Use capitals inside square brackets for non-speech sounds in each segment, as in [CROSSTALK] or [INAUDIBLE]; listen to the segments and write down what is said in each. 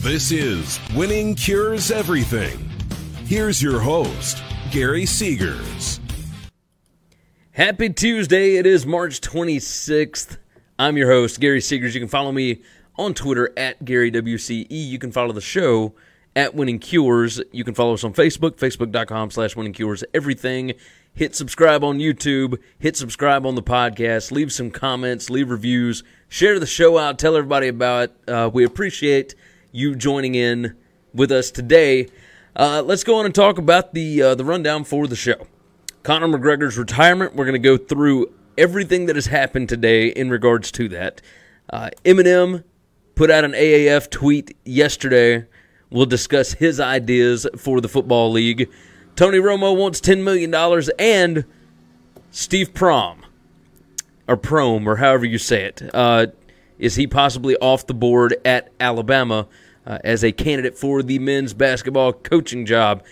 This is Winning Cures Everything. Here's your host, Gary Seegers. Happy Tuesday. It is March 26th. I'm your host, Gary Seegers. You can follow me on Twitter at GaryWCE. You can follow the show at Winning Cures. You can follow us on Facebook, facebook.com slash Winning Cures Everything. Hit subscribe on YouTube. Hit subscribe on the podcast. Leave some comments. Leave reviews. Share the show out. Tell everybody about it. Uh, we appreciate you joining in with us today. Uh, let's go on and talk about the uh, the rundown for the show. Conor McGregor's retirement. We're going to go through everything that has happened today in regards to that. Uh, Eminem put out an AAF tweet yesterday. We'll discuss his ideas for the football league. Tony Romo wants $10 million and Steve Prom, or Prom, or however you say it. Uh, is he possibly off the board at Alabama uh, as a candidate for the men's basketball coaching job?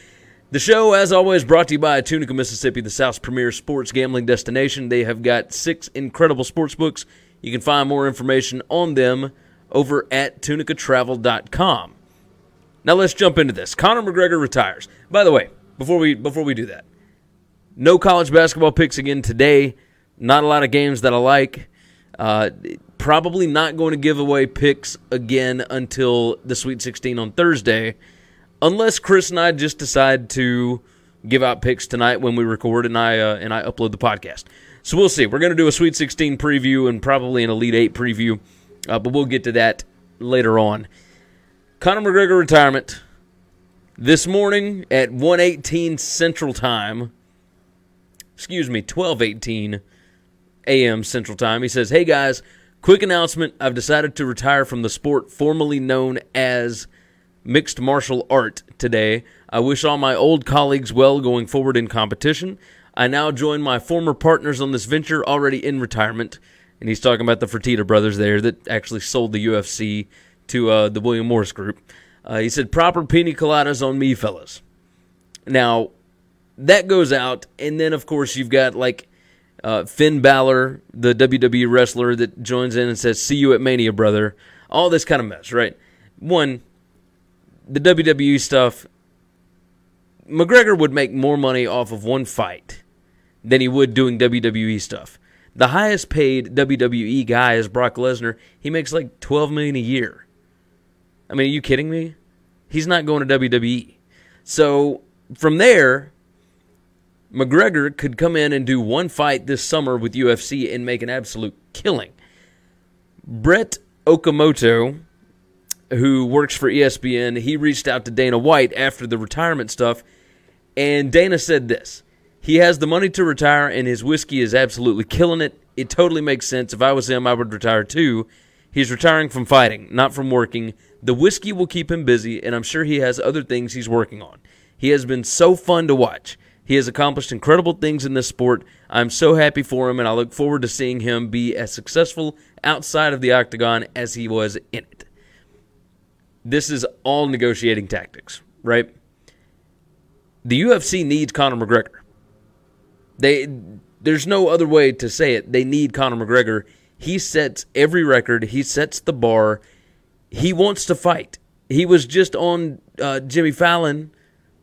The show, as always, brought to you by Tunica, Mississippi, the South's premier sports gambling destination. They have got six incredible sports books. You can find more information on them over at tunicatravel.com. Now let's jump into this. Conor McGregor retires. By the way, before we before we do that, no college basketball picks again today. Not a lot of games that I like. Uh, probably not going to give away picks again until the Sweet 16 on Thursday, unless Chris and I just decide to give out picks tonight when we record and I uh, and I upload the podcast. So we'll see. We're going to do a Sweet 16 preview and probably an Elite 8 preview, uh, but we'll get to that later on. Conor McGregor retirement this morning at 1:18 Central Time. Excuse me, 12:18 a.m. Central Time. He says, "Hey guys, quick announcement. I've decided to retire from the sport formerly known as mixed martial art today. I wish all my old colleagues well going forward in competition. I now join my former partners on this venture already in retirement." And he's talking about the Fertitta brothers there that actually sold the UFC to uh, the William Morris Group. Uh, he said, proper pina coladas on me, fellas. Now, that goes out, and then, of course, you've got like uh, Finn Balor, the WWE wrestler that joins in and says, see you at Mania, brother. All this kind of mess, right? One, the WWE stuff, McGregor would make more money off of one fight than he would doing WWE stuff. The highest paid WWE guy is Brock Lesnar. He makes like 12 million a year. I mean, are you kidding me? He's not going to WWE. So from there, McGregor could come in and do one fight this summer with UFC and make an absolute killing. Brett Okamoto, who works for ESPN, he reached out to Dana White after the retirement stuff, and Dana said this. He has the money to retire, and his whiskey is absolutely killing it. It totally makes sense. If I was him, I would retire too. He's retiring from fighting, not from working. The whiskey will keep him busy, and I'm sure he has other things he's working on. He has been so fun to watch. He has accomplished incredible things in this sport. I'm so happy for him, and I look forward to seeing him be as successful outside of the octagon as he was in it. This is all negotiating tactics, right? The UFC needs Conor McGregor. They there's no other way to say it. They need Conor McGregor. He sets every record. He sets the bar. He wants to fight. He was just on uh, Jimmy Fallon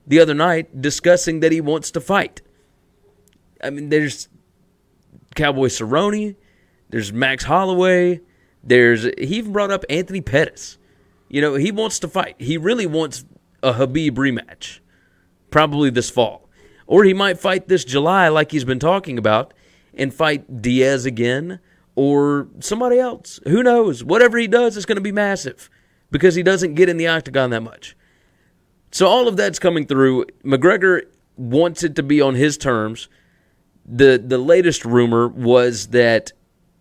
the other night discussing that he wants to fight. I mean, there's Cowboy Cerrone, there's Max Holloway, there's he even brought up Anthony Pettis. You know, he wants to fight. He really wants a Khabib rematch, probably this fall. Or he might fight this July, like he's been talking about, and fight Diaz again or somebody else. Who knows? Whatever he does is going to be massive because he doesn't get in the octagon that much. So all of that's coming through. McGregor wants it to be on his terms. The the latest rumor was that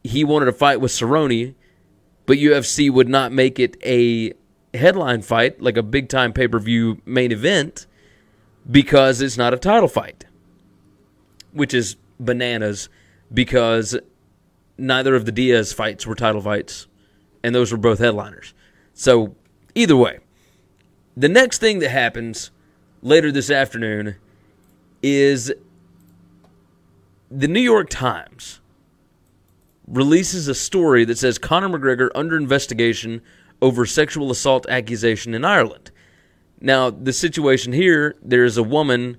he wanted to fight with Cerrone, but UFC would not make it a headline fight, like a big time pay per view main event, because it's not a title fight. Which is bananas because neither of the Diaz fights were title fights, and those were both headliners. So, either way, the next thing that happens later this afternoon is the New York Times releases a story that says Conor McGregor under investigation over sexual assault accusation in Ireland. Now, the situation here, there is a woman.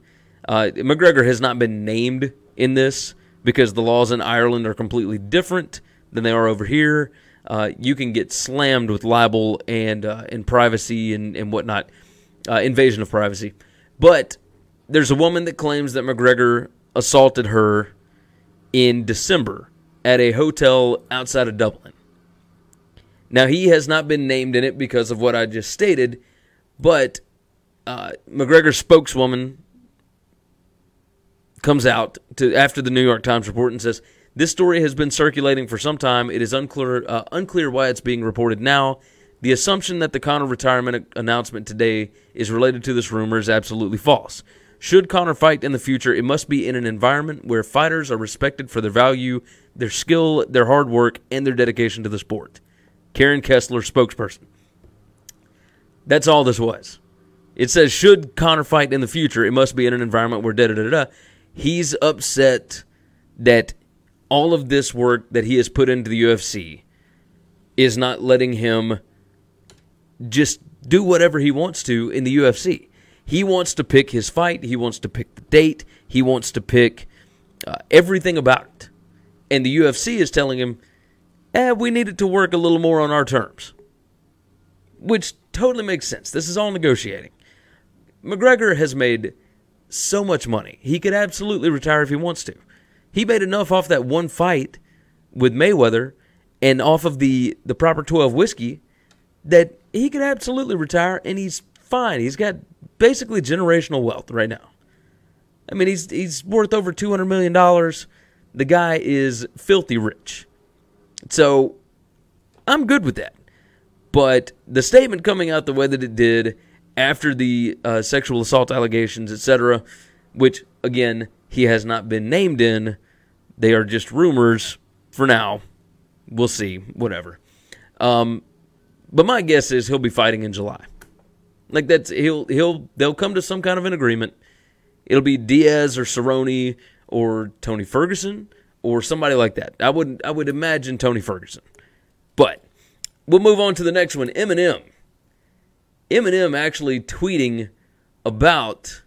Uh, McGregor has not been named in this because the laws in Ireland are completely different than they are over here. Uh, you can get slammed with libel and uh, and privacy and, and whatnot, uh, invasion of privacy. But there's a woman that claims that McGregor assaulted her in December at a hotel outside of Dublin. Now, he has not been named in it because of what I just stated, but uh, McGregor's spokeswoman comes out to after the New York Times report and says this story has been circulating for some time. It is unclear uh, unclear why it's being reported now. The assumption that the Conor retirement announcement today is related to this rumor is absolutely false. Should Conor fight in the future, it must be in an environment where fighters are respected for their value, their skill, their hard work, and their dedication to the sport. Karen Kessler, spokesperson. That's all this was. It says, should Conor fight in the future, it must be in an environment where da da da da. He's upset that all of this work that he has put into the UFC is not letting him just do whatever he wants to in the UFC. He wants to pick his fight, he wants to pick the date, he wants to pick uh, everything about it. And the UFC is telling him, eh, we needed to work a little more on our terms. Which totally makes sense. This is all negotiating. McGregor has made so much money. He could absolutely retire if he wants to. He made enough off that one fight with Mayweather and off of the, the proper 12 whiskey that he could absolutely retire and he's fine. He's got basically generational wealth right now. I mean, he's he's worth over 200 million dollars. The guy is filthy rich. So I'm good with that. But the statement coming out the way that it did after the uh, sexual assault allegations, etc., which again he has not been named in, they are just rumors for now. We'll see, whatever. Um, but my guess is he'll be fighting in July. Like that's he'll he'll they'll come to some kind of an agreement. It'll be Diaz or Cerrone or Tony Ferguson or somebody like that. I would I would imagine Tony Ferguson. But we'll move on to the next one. Eminem. Eminem actually tweeting about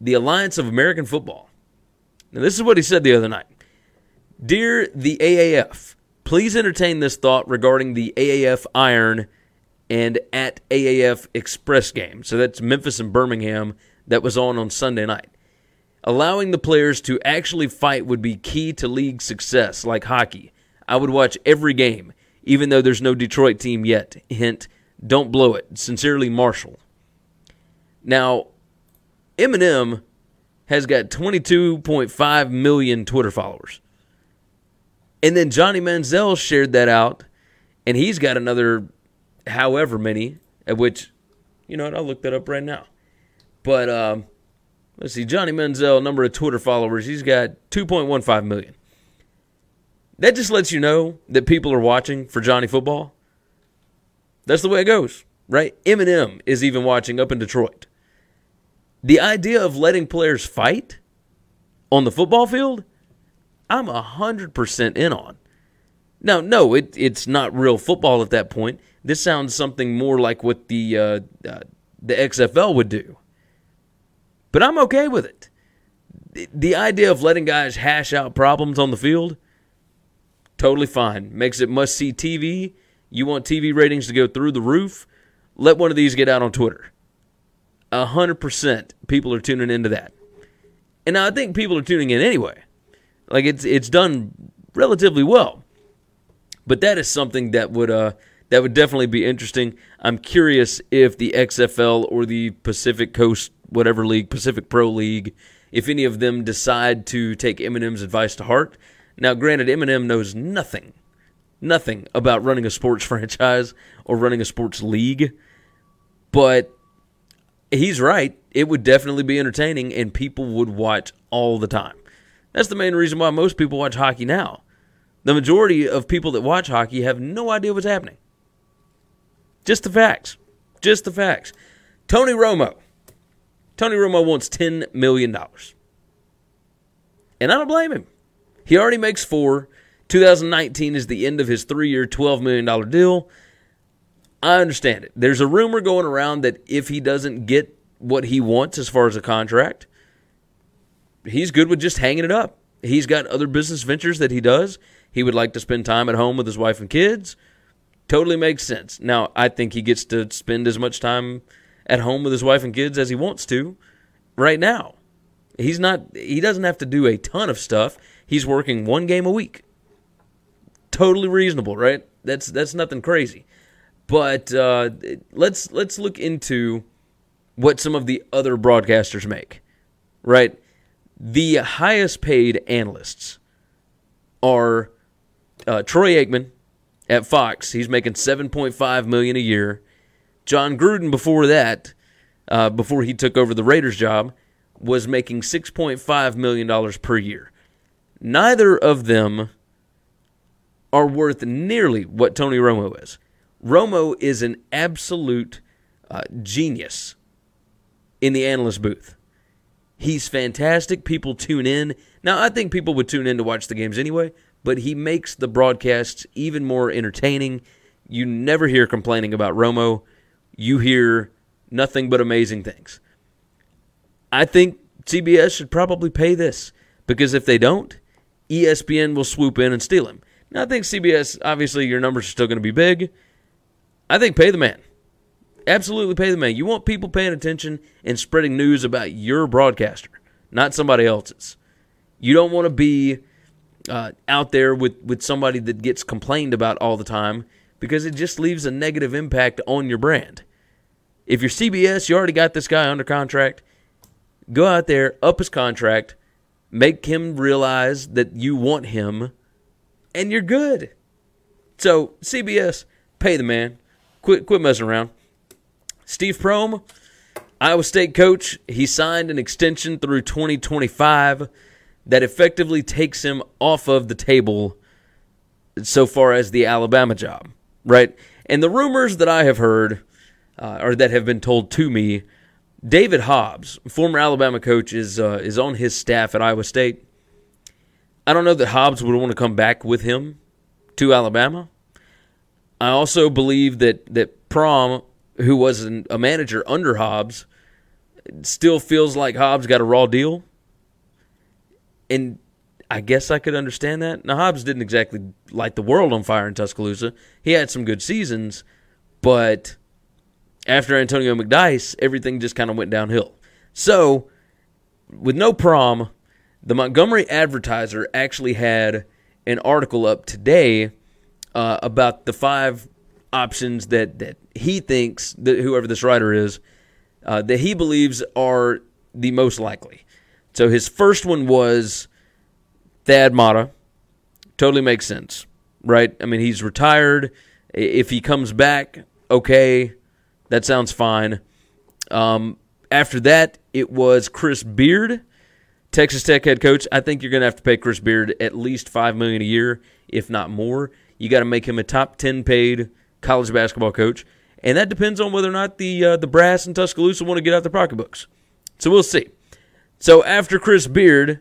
the Alliance of American Football. Now this is what he said the other night. Dear the AAF, please entertain this thought regarding the AAF Iron and at AAF Express game. So that's Memphis and Birmingham that was on on Sunday night. Allowing the players to actually fight would be key to league success, like hockey. I would watch every game, even though there's no Detroit team yet. Hint, don't blow it. Sincerely, Marshall. Now, Eminem has got 22.5 million Twitter followers. And then Johnny Manziel shared that out, and he's got another however many, at which, you know what, I'll look that up right now. But um, let's see, Johnny Manziel, number of Twitter followers, he's got 2.15 million. That just lets you know that people are watching for Johnny football. That's the way it goes, right? Eminem is even watching up in Detroit. The idea of letting players fight on the football field, I'm 100% in on. Now, no, it, it's not real football at that point. This sounds something more like what the uh, uh, the XFL would do. But I'm okay with it. The idea of letting guys hash out problems on the field, totally fine. Makes it must see TV. You want TV ratings to go through the roof? Let one of these get out on Twitter. A hundred percent people are tuning into that. And I think people are tuning in anyway. Like it's it's done relatively well. But that is something that would uh that would definitely be interesting. I'm curious if the XFL or the Pacific Coast whatever league, Pacific Pro League, if any of them decide to take Eminem's advice to heart. Now, granted, Eminem knows nothing, nothing about running a sports [LAUGHS] franchise or running a sports league, but he's right. It would definitely be entertaining, and people would watch all the time. That's the main reason why most people watch hockey now. The majority of people that watch hockey have no idea what's happening. Just the facts. Just the facts. Tony Romo. Tony Romo wants $10 million. And I don't blame him. He already makes four. 2019 is the end of his three year, $12 million deal. I understand it. There's a rumor going around that if he doesn't get what he wants as far as a contract, he's good with just hanging it up. He's got other business ventures that he does. He would like to spend time at home with his wife and kids. Totally makes sense. Now, I think he gets to spend as much time at home with his wife and kids as he wants to right now. He's not he doesn't have to do a ton of stuff. He's working one game a week. Totally reasonable, right? That's that's nothing crazy. But uh, let's let's look into what some of the other broadcasters make. Right? The highest paid analysts are uh, Troy Aikman at Fox. He's making 7.5 million a year. Jon Gruden before that, uh, before he took over the Raiders job, was making 6.5 million dollars per year. Neither of them are worth nearly what Tony Romo is. Romo is an absolute uh, genius in the analyst booth. He's fantastic. People tune in. Now, I think people would tune in to watch the games anyway, but he makes the broadcasts even more entertaining. You never hear complaining about Romo. You hear nothing but amazing things. I think CBS should probably pay this because if they don't, ESPN will swoop in and steal him. Now, I think CBS, obviously, your numbers are still going to be big. I think pay the man. Absolutely pay the man. You want people paying attention and spreading news about your broadcaster, not somebody else's. You don't want to be uh, out there with, with somebody that gets complained about all the time because it just leaves a negative impact on your brand. If you're CBS, you already got this guy under contract. Go out there, up his contract, make him realize that you want him, and you're good. So, CBS, pay the man. Quit quit messing around. Steve Prohm, Iowa State coach, he signed an extension through 2025 that effectively takes him off of the table so far as the Alabama job, right? And the rumors that I have heard uh, or that have been told to me, David Hobbs, former Alabama coach, is uh, is on his staff at Iowa State. I don't know that Hobbs would want to come back with him to Alabama. I also believe that that Prohm who was an, a manager under Hobbs, still feels like Hobbs got a raw deal. And I guess I could understand that. Now, Hobbs didn't exactly light the world on fire in Tuscaloosa. He had some good seasons, but after Antonio McDyess, everything just kind of went downhill. So, with no Prohm, the Montgomery Advertiser actually had an article up today uh, about the five options that that he thinks that whoever this writer is uh, that he believes are the most likely. So his first one was Thad Matta. Totally makes sense, right? I mean, he's retired. If he comes back, okay, that sounds fine. Um, after that, it was Chris Beard, Texas Tech head coach. I think you're going to have to pay Chris Beard at least five million a year, if not more. You got to make him a top ten paid college basketball coach, and that depends on whether or not the uh, the brass in Tuscaloosa want to get out their pocketbooks. So we'll see. So after Chris Beard,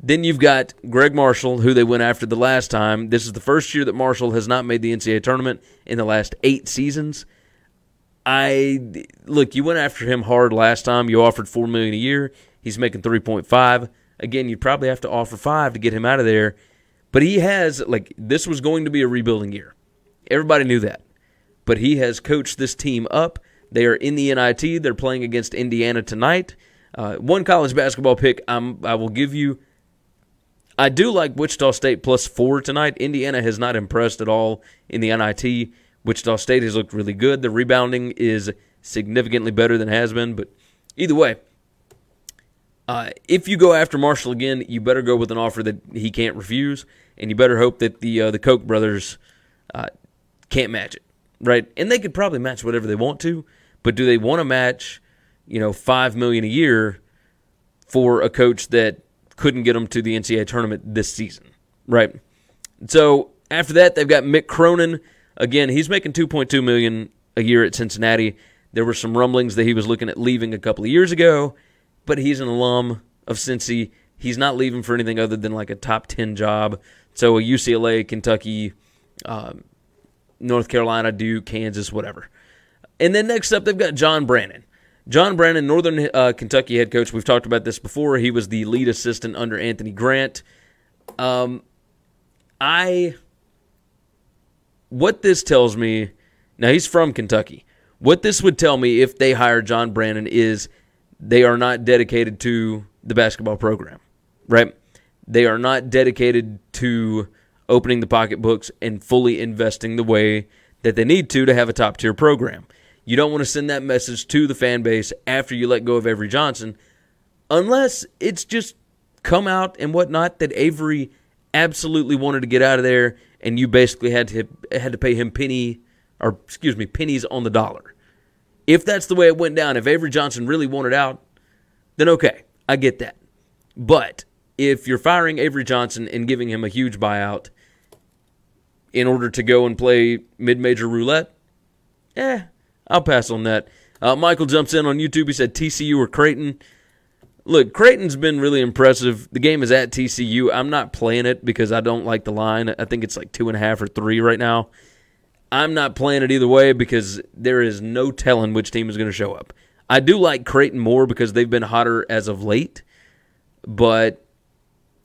then you've got Gregg Marshall, who they went after the last time. This is the first year that Marshall has not made the NCAA tournament in the last eight seasons. I look, you went after him hard last time. You offered four million a year. He's making three point five. Again, you'd probably have to offer five to get him out of there. But he has like this was going to be a rebuilding year. Everybody knew that but he has coached this team up. They are in the NIT. They're playing against Indiana tonight. Uh, one college basketball pick I'm, I will give you. I do like Wichita State plus four tonight. Indiana has not impressed at all in the NIT. Wichita State has looked really good. The rebounding is significantly better than has been. But either way, uh, if you go after Marshall again, you better go with an offer that he can't refuse, and you better hope that the uh, the Koch brothers uh, can't match it right? And they could probably match whatever they want to, but do they want to match, you know, five million a year for a coach that couldn't get them to the NCAA tournament this season, right? So after that, they've got Mick Cronin. Again, he's making 2.2 million a year at Cincinnati. There were some rumblings that he was looking at leaving a couple of years ago, but he's an alum of Cincy. He's not leaving for anything other than like a top 10 job. So a UCLA, Kentucky, um, North Carolina, Duke, Kansas, whatever. And then next up, they've got John Brannen. John Brannen, Northern uh, Kentucky head coach. We've talked about this before. He was the lead assistant under Anthony Grant. Um, I. What this tells me, now he's from Kentucky. What this would tell me if they hire John Brannen is they are not dedicated to the basketball program, right? They are not dedicated to opening the pocketbooks and fully investing the way that they need to to have a top tier program. You don't want to send that message to the fan base after you let go of Avery Johnson, unless it's just come out and whatnot that Avery absolutely wanted to get out of there, and you basically had to had to pay him penny or excuse me pennies on the dollar. If that's the way it went down, if Avery Johnson really wanted out, then okay, I get that. But if you're firing Avery Johnson and giving him a huge buyout in order to go and play mid-major roulette, eh, I'll pass on that. Uh, Michael jumps in on YouTube. He said TCU or Creighton. Look, Creighton's been really impressive. The game is at TCU. I'm not playing it because I don't like the line. I think it's like two and a half or three right now. I'm not playing it either way because there is no telling which team is going to show up. I do like Creighton more because they've been hotter as of late, but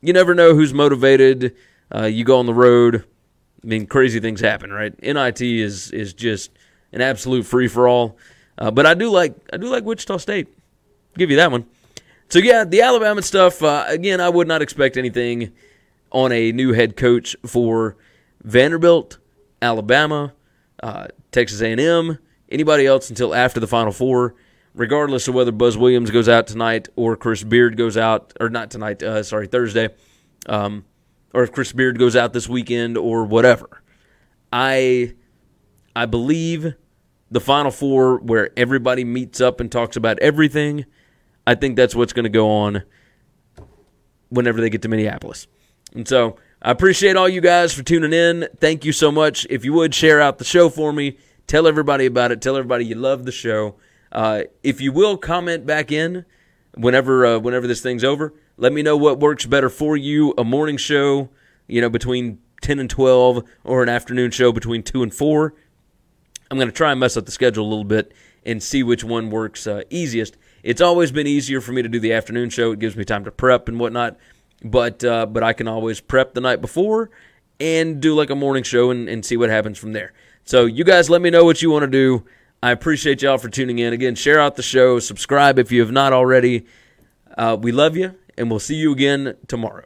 you never know who's motivated. Uh, you go on the road. I mean, crazy things happen, right? NIT is is just an absolute free for all. Uh, but I do like I do like Wichita State. I'll give you that one. So yeah, the Alabama stuff. Uh, again, I would not expect anything on a new head coach for Vanderbilt, Alabama, uh, Texas A&M, anybody else until after the Final Four. Regardless of whether Buzz Williams goes out tonight or Chris Beard goes out, or not tonight, uh, sorry, Thursday, um, or if Chris Beard goes out this weekend or whatever. I I believe the Final Four, where everybody meets up and talks about everything, I think that's what's going to go on whenever they get to Minneapolis. And so I appreciate all you guys for tuning in. Thank you so much. If you would share out the show for me, tell everybody about it. Tell everybody you love the show. Uh, if you will comment back in whenever uh, whenever this thing's over, let me know what works better for you. A morning show, you know, between ten and twelve, or an afternoon show between two and four. I'm going to try and mess up the schedule a little bit and see which one works uh, easiest. It's always been easier for me to do the afternoon show. It gives me time to prep and whatnot. But uh, but I can always prep the night before and do like a morning show and, and see what happens from there. So you guys let me know what you want to do. I appreciate y'all for tuning in. Again, share out the show, subscribe if you have not already. Uh, we love you, and we'll see you again tomorrow.